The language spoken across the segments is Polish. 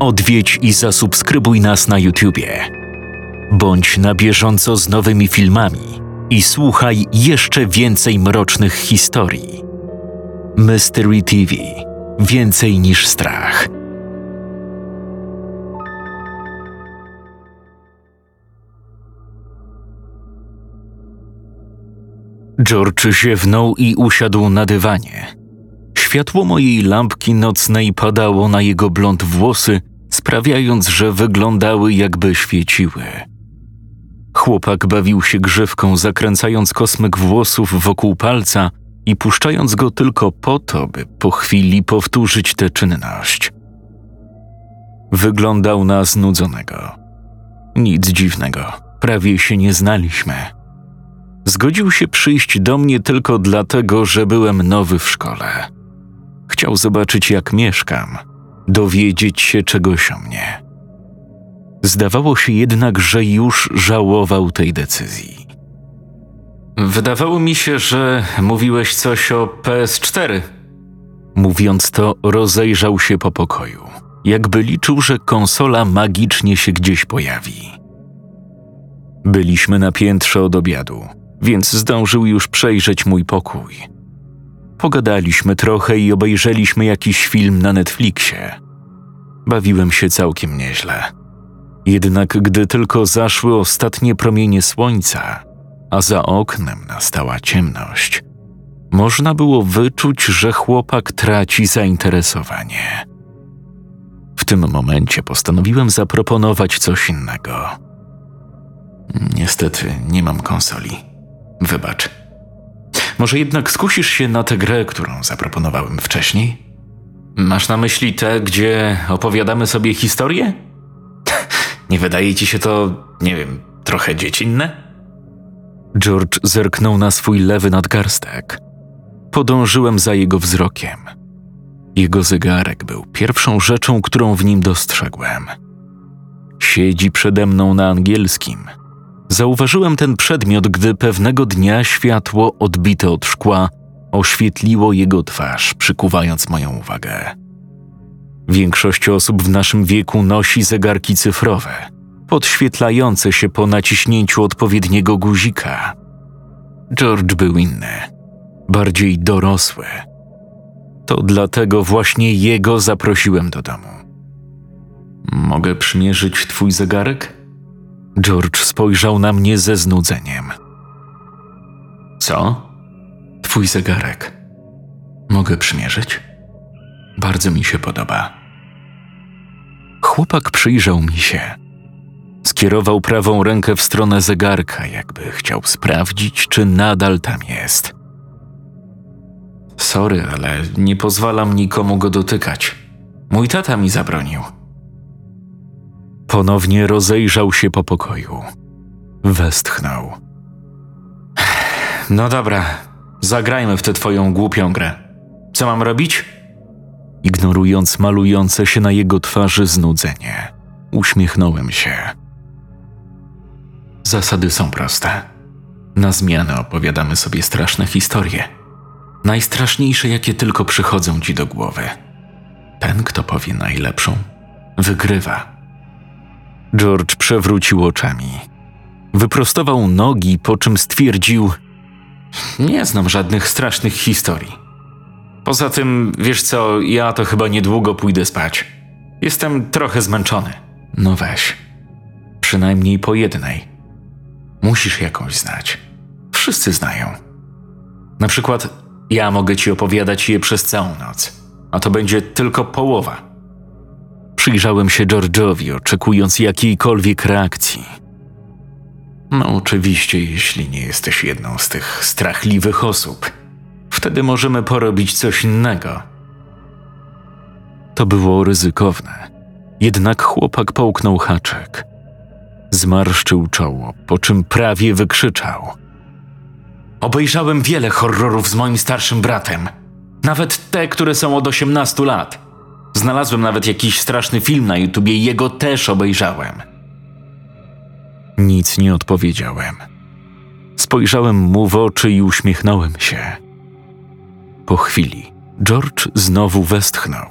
Odwiedź i zasubskrybuj nas na YouTubie. Bądź na bieżąco z nowymi filmami i słuchaj jeszcze więcej mrocznych historii. Mystery TV Więcej niż strach. George ziewnął i usiadł na dywanie. Światło mojej lampki nocnej padało na jego blond włosy, sprawiając, że wyglądały jakby świeciły. Chłopak bawił się grzywką, zakręcając kosmyk włosów wokół palca i puszczając go tylko po to, by po chwili powtórzyć tę czynność. Wyglądał na znudzonego. Nic dziwnego, prawie się nie znaliśmy. Zgodził się przyjść do mnie tylko dlatego, że byłem nowy w szkole. Chciał zobaczyć, jak mieszkam, dowiedzieć się czegoś o mnie. Zdawało się jednak, że już żałował tej decyzji. Wydawało mi się, że mówiłeś coś o PS4. Mówiąc to, rozejrzał się po pokoju, jakby liczył, że konsola magicznie się gdzieś pojawi. Byliśmy na piętrze od obiadu, więc zdążył już przejrzeć mój pokój. Pogadaliśmy trochę i obejrzeliśmy jakiś film na Netflixie. Bawiłem się całkiem nieźle. Jednak gdy tylko zaszły ostatnie promienie słońca, a za oknem nastała ciemność, można było wyczuć, że chłopak traci zainteresowanie. W tym momencie postanowiłem zaproponować coś innego. Niestety nie mam konsoli. Wybacz. Może jednak skusisz się na tę grę, którą zaproponowałem wcześniej? Masz na myśli tę, gdzie opowiadamy sobie historię? nie wydaje ci się to, nie wiem, trochę dziecinne? George zerknął na swój lewy nadgarstek. Podążyłem za jego wzrokiem. Jego zegarek był pierwszą rzeczą, którą w nim dostrzegłem. Siedzi przede mną na angielskim. Zauważyłem ten przedmiot, gdy pewnego dnia światło odbite od szkła oświetliło jego twarz, przykuwając moją uwagę. Większość osób w naszym wieku nosi zegarki cyfrowe – podświetlające się po naciśnięciu odpowiedniego guzika. George był inny, bardziej dorosły. To dlatego właśnie jego zaprosiłem do domu. Mogę przymierzyć twój zegarek? George spojrzał na mnie ze znudzeniem. Co? Twój zegarek. Mogę przymierzyć? Bardzo mi się podoba. Chłopak przyjrzał mi się Skierował prawą rękę w stronę zegarka, jakby chciał sprawdzić, czy nadal tam jest. Sorry, ale nie pozwalam nikomu go dotykać. Mój tata mi zabronił. Ponownie rozejrzał się po pokoju. Westchnął. No dobra, zagrajmy w tę twoją głupią grę. Co mam robić? Ignorując malujące się na jego twarzy znudzenie, uśmiechnąłem się. Zasady są proste. Na zmianę opowiadamy sobie straszne historie. Najstraszniejsze, jakie tylko przychodzą ci do głowy. Ten, kto powie najlepszą, wygrywa. George przewrócił oczami. Wyprostował nogi, po czym stwierdził: Nie znam żadnych strasznych historii. Poza tym, wiesz co, ja to chyba niedługo pójdę spać. Jestem trochę zmęczony. No weź. Przynajmniej po jednej. Musisz jakąś znać. Wszyscy znają. Na przykład ja mogę ci opowiadać je przez całą noc, a to będzie tylko połowa. Przyjrzałem się George'owi, oczekując jakiejkolwiek reakcji. No, oczywiście, jeśli nie jesteś jedną z tych strachliwych osób, wtedy możemy porobić coś innego. To było ryzykowne, jednak chłopak połknął haczek. Zmarszczył czoło, po czym prawie wykrzyczał. Obejrzałem wiele horrorów z moim starszym bratem. Nawet te, które są od 18 lat. Znalazłem nawet jakiś straszny film na YouTubie i jego też obejrzałem. Nic nie odpowiedziałem. Spojrzałem mu w oczy i uśmiechnąłem się. Po chwili George znowu westchnął.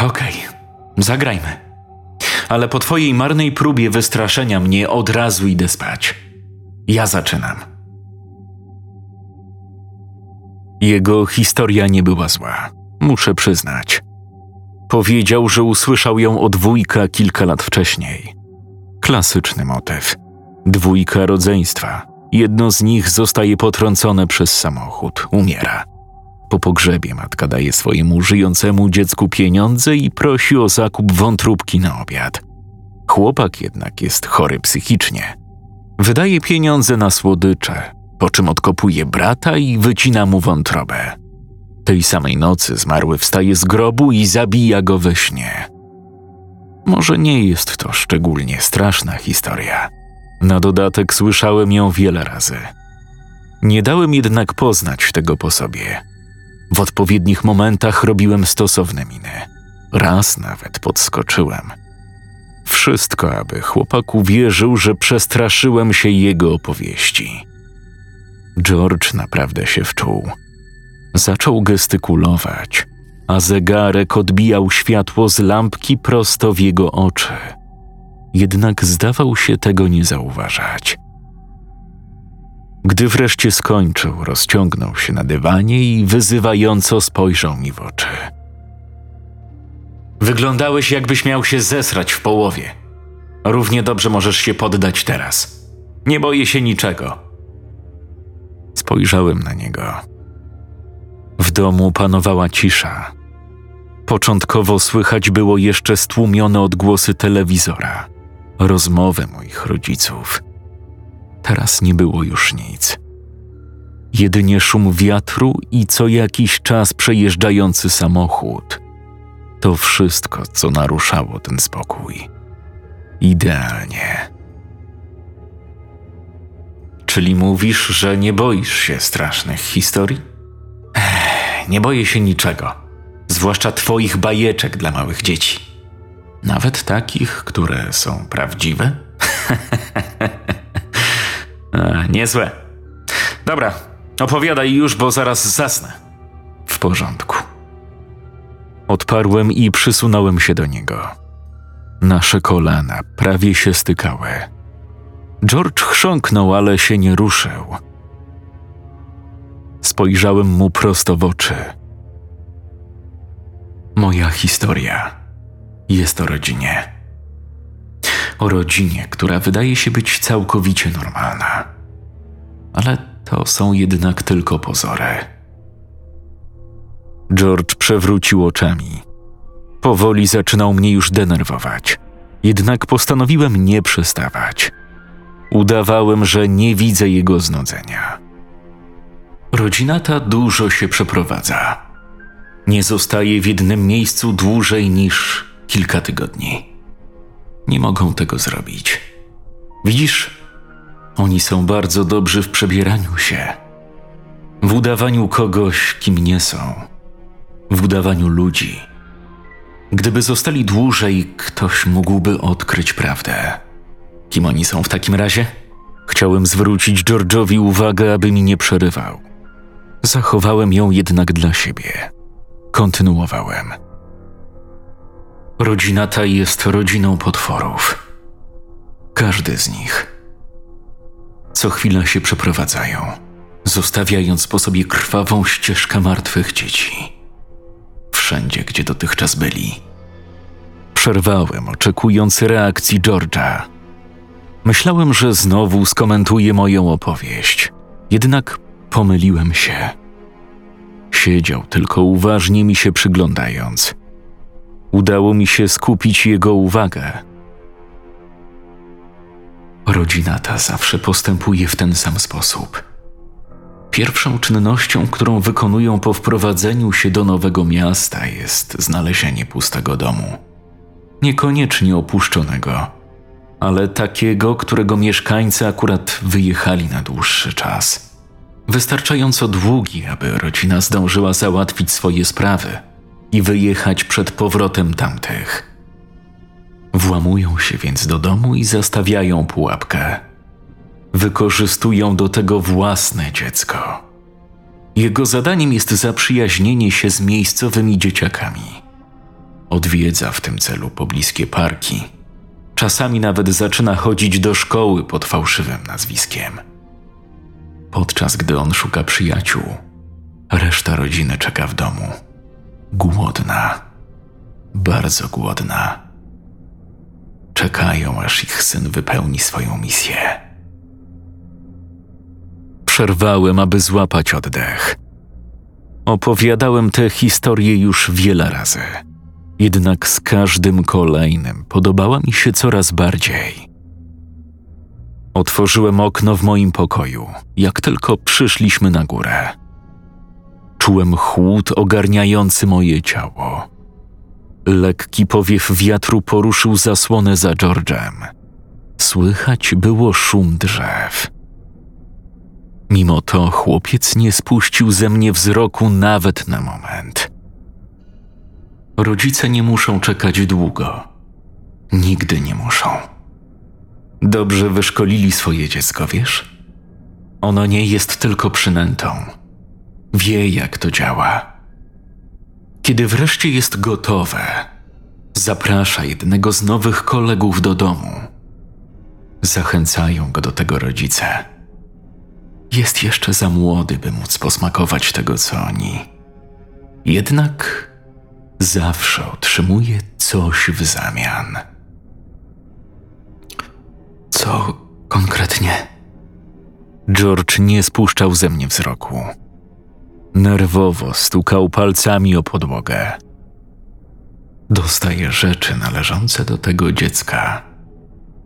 Okej, okay. Zagrajmy. Ale po twojej marnej próbie wystraszenia mnie od razu idę spać. Ja zaczynam. Jego historia nie była zła, muszę przyznać. Powiedział, że usłyszał ją od wujka kilka lat wcześniej. Klasyczny motyw. Dwójka rodzeństwa. Jedno z nich zostaje potrącone przez samochód, umiera. Po pogrzebie matka daje swojemu żyjącemu dziecku pieniądze i prosi o zakup wątróbki na obiad. Chłopak jednak jest chory psychicznie. Wydaje pieniądze na słodycze, po czym odkopuje brata i wycina mu wątrobę. Tej samej nocy zmarły wstaje z grobu i zabija go we śnie. Może nie jest to szczególnie straszna historia. Na dodatek słyszałem ją wiele razy. Nie dałem jednak poznać tego po sobie. W odpowiednich momentach robiłem stosowne miny. Raz nawet podskoczyłem. Wszystko, aby chłopak uwierzył, że przestraszyłem się jego opowieści. George naprawdę się wczuł. Zaczął gestykulować, a zegarek odbijał światło z lampki prosto w jego oczy. Jednak zdawał się tego nie zauważać. Gdy wreszcie skończył, rozciągnął się na dywanie i wyzywająco spojrzał mi w oczy. Wyglądałeś, jakbyś miał się zesrać w połowie. Równie dobrze możesz się poddać teraz. Nie boję się niczego. Spojrzałem na niego. Domu panowała cisza. Początkowo słychać było jeszcze stłumione odgłosy telewizora, rozmowy moich rodziców. Teraz nie było już nic. Jedynie szum wiatru i co jakiś czas przejeżdżający samochód. To wszystko, co naruszało ten spokój. Idealnie. Czyli mówisz, że nie boisz się strasznych historii? Nie boję się niczego, zwłaszcza twoich bajeczek dla małych dzieci. Nawet takich, które są prawdziwe? Niezłe. Dobra, opowiadaj już, bo zaraz zasnę. W porządku. Odparłem i przysunąłem się do niego. Nasze kolana prawie się stykały. George chrząknął, ale się nie ruszył. Spojrzałem mu prosto w oczy. Moja historia jest o rodzinie. O rodzinie, która wydaje się być całkowicie normalna. Ale to są jednak tylko pozory. George przewrócił oczami. Powoli zaczynał mnie już denerwować, jednak postanowiłem nie przestawać. Udawałem, że nie widzę jego znudzenia. Rodzina ta dużo się przeprowadza. Nie zostaje w jednym miejscu dłużej niż kilka tygodni. Nie mogą tego zrobić. Widzisz, oni są bardzo dobrzy w przebieraniu się, w udawaniu kogoś, kim nie są, w udawaniu ludzi. Gdyby zostali dłużej, ktoś mógłby odkryć prawdę. Kim oni są w takim razie? Chciałem zwrócić George'owi uwagę, aby mi nie przerywał. Zachowałem ją jednak dla siebie. Kontynuowałem. Rodzina ta jest rodziną potworów. Każdy z nich. Co chwila się przeprowadzają, zostawiając po sobie krwawą ścieżkę martwych dzieci. Wszędzie, gdzie dotychczas byli. Przerwałem, oczekując reakcji George'a. Myślałem, że znowu skomentuje moją opowieść, jednak pomyliłem się. Siedział tylko uważnie mi się przyglądając. Udało mi się skupić jego uwagę. Rodzina ta zawsze postępuje w ten sam sposób. Pierwszą czynnością, którą wykonują po wprowadzeniu się do nowego miasta, jest znalezienie pustego domu. Niekoniecznie opuszczonego, ale takiego, którego mieszkańcy akurat wyjechali na dłuższy czas. Wystarczająco długi, aby rodzina zdążyła załatwić swoje sprawy i wyjechać przed powrotem tamtych. Włamują się więc do domu i zastawiają pułapkę. Wykorzystują do tego własne dziecko. Jego zadaniem jest zaprzyjaźnienie się z miejscowymi dzieciakami. Odwiedza w tym celu pobliskie parki. Czasami nawet zaczyna chodzić do szkoły pod fałszywym nazwiskiem. Podczas gdy on szuka przyjaciół, reszta rodziny czeka w domu. Głodna, bardzo głodna. Czekają, aż ich syn wypełni swoją misję. Przerwałem, aby złapać oddech. Opowiadałem tę historię już wiele razy, jednak z każdym kolejnym podobała mi się coraz bardziej. Otworzyłem okno w moim pokoju, jak tylko przyszliśmy na górę. Czułem chłód ogarniający moje ciało. Lekki powiew wiatru poruszył zasłonę za George'em. Słychać było szum drzew. Mimo to chłopiec nie spuścił ze mnie wzroku nawet na moment. Rodzice nie muszą czekać długo. Nigdy nie muszą. Dobrze wyszkolili swoje dziecko, wiesz? Ono nie jest tylko przynętą. Wie, jak to działa. Kiedy wreszcie jest gotowe, zaprasza jednego z nowych kolegów do domu. Zachęcają go do tego rodzice. Jest jeszcze za młody, by móc posmakować tego, co oni. Jednak zawsze otrzymuje coś w zamian. Co konkretnie? George nie spuszczał ze mnie wzroku. Nerwowo stukał palcami o podłogę. Dostaje rzeczy należące do tego dziecka,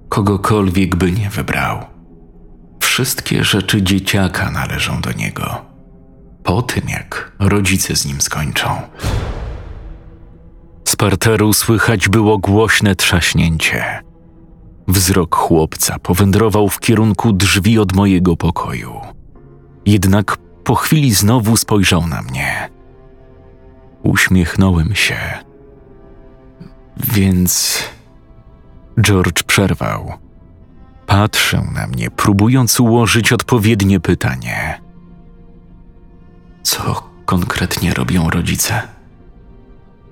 kogokolwiek by nie wybrał. Wszystkie rzeczy dzieciaka należą do niego. Po tym, jak rodzice z nim skończą. Z parteru słychać było głośne trzaśnięcie. Wzrok chłopca powędrował w kierunku drzwi od mojego pokoju. Jednak po chwili znowu spojrzał na mnie. Uśmiechnąłem się. Więc. George przerwał. Patrzył na mnie, próbując ułożyć odpowiednie pytanie. Co konkretnie robią rodzice?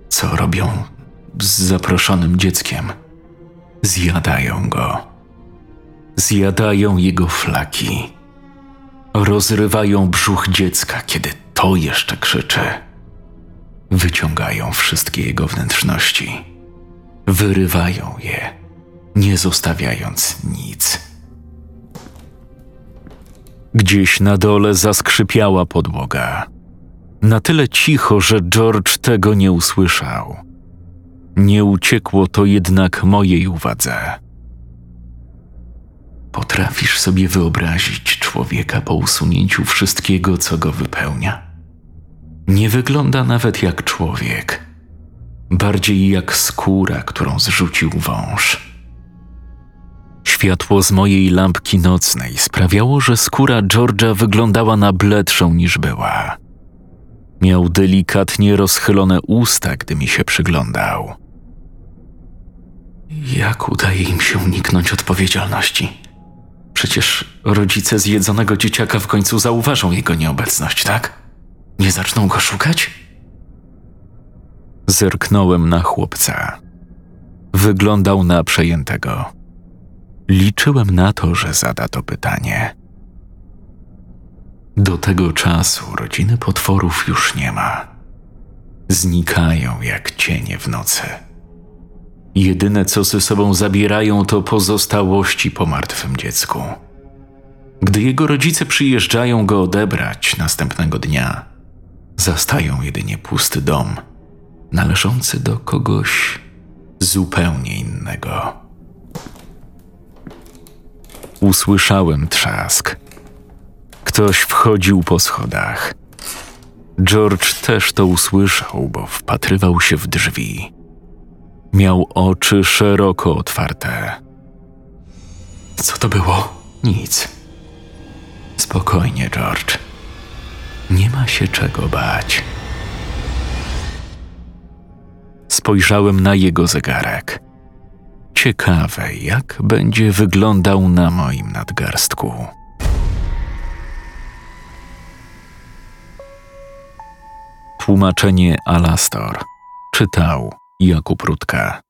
Co robią z zaproszonym dzieckiem? Zjadają go. Zjadają jego flaki. Rozrywają brzuch dziecka, kiedy to jeszcze krzyczy. Wyciągają wszystkie jego wnętrzności. Wyrywają je, nie zostawiając nic. Gdzieś na dole zaskrzypiała podłoga. Na tyle cicho, że George tego nie usłyszał. Nie uciekło to jednak mojej uwadze. Potrafisz sobie wyobrazić człowieka po usunięciu wszystkiego, co go wypełnia? Nie wygląda nawet jak człowiek, bardziej jak skóra, którą zrzucił wąż. Światło z mojej lampki nocnej sprawiało, że skóra George'a wyglądała na bledszą niż była. Miał delikatnie rozchylone usta, gdy mi się przyglądał. Jak udaje im się uniknąć odpowiedzialności? Przecież rodzice zjedzonego dzieciaka w końcu zauważą jego nieobecność, tak? Nie zaczną go szukać? Zerknąłem na chłopca. Wyglądał na przejętego. Liczyłem na to, że zada to pytanie. Do tego czasu rodziny potworów już nie ma. Znikają jak cienie w nocy. Jedyne, co ze sobą zabierają, to pozostałości po martwym dziecku. Gdy jego rodzice przyjeżdżają go odebrać następnego dnia, zastają jedynie pusty dom, należący do kogoś zupełnie innego. Usłyszałem trzask. Ktoś wchodził po schodach. George też to usłyszał, bo wpatrywał się w drzwi. Miał oczy szeroko otwarte. Co to było? Nic. Spokojnie, George. Nie ma się czego bać. Spojrzałem na jego zegarek. Ciekawe, jak będzie wyglądał na moim nadgarstku. Tłumaczenie Alastor czytał Jakub Rutka.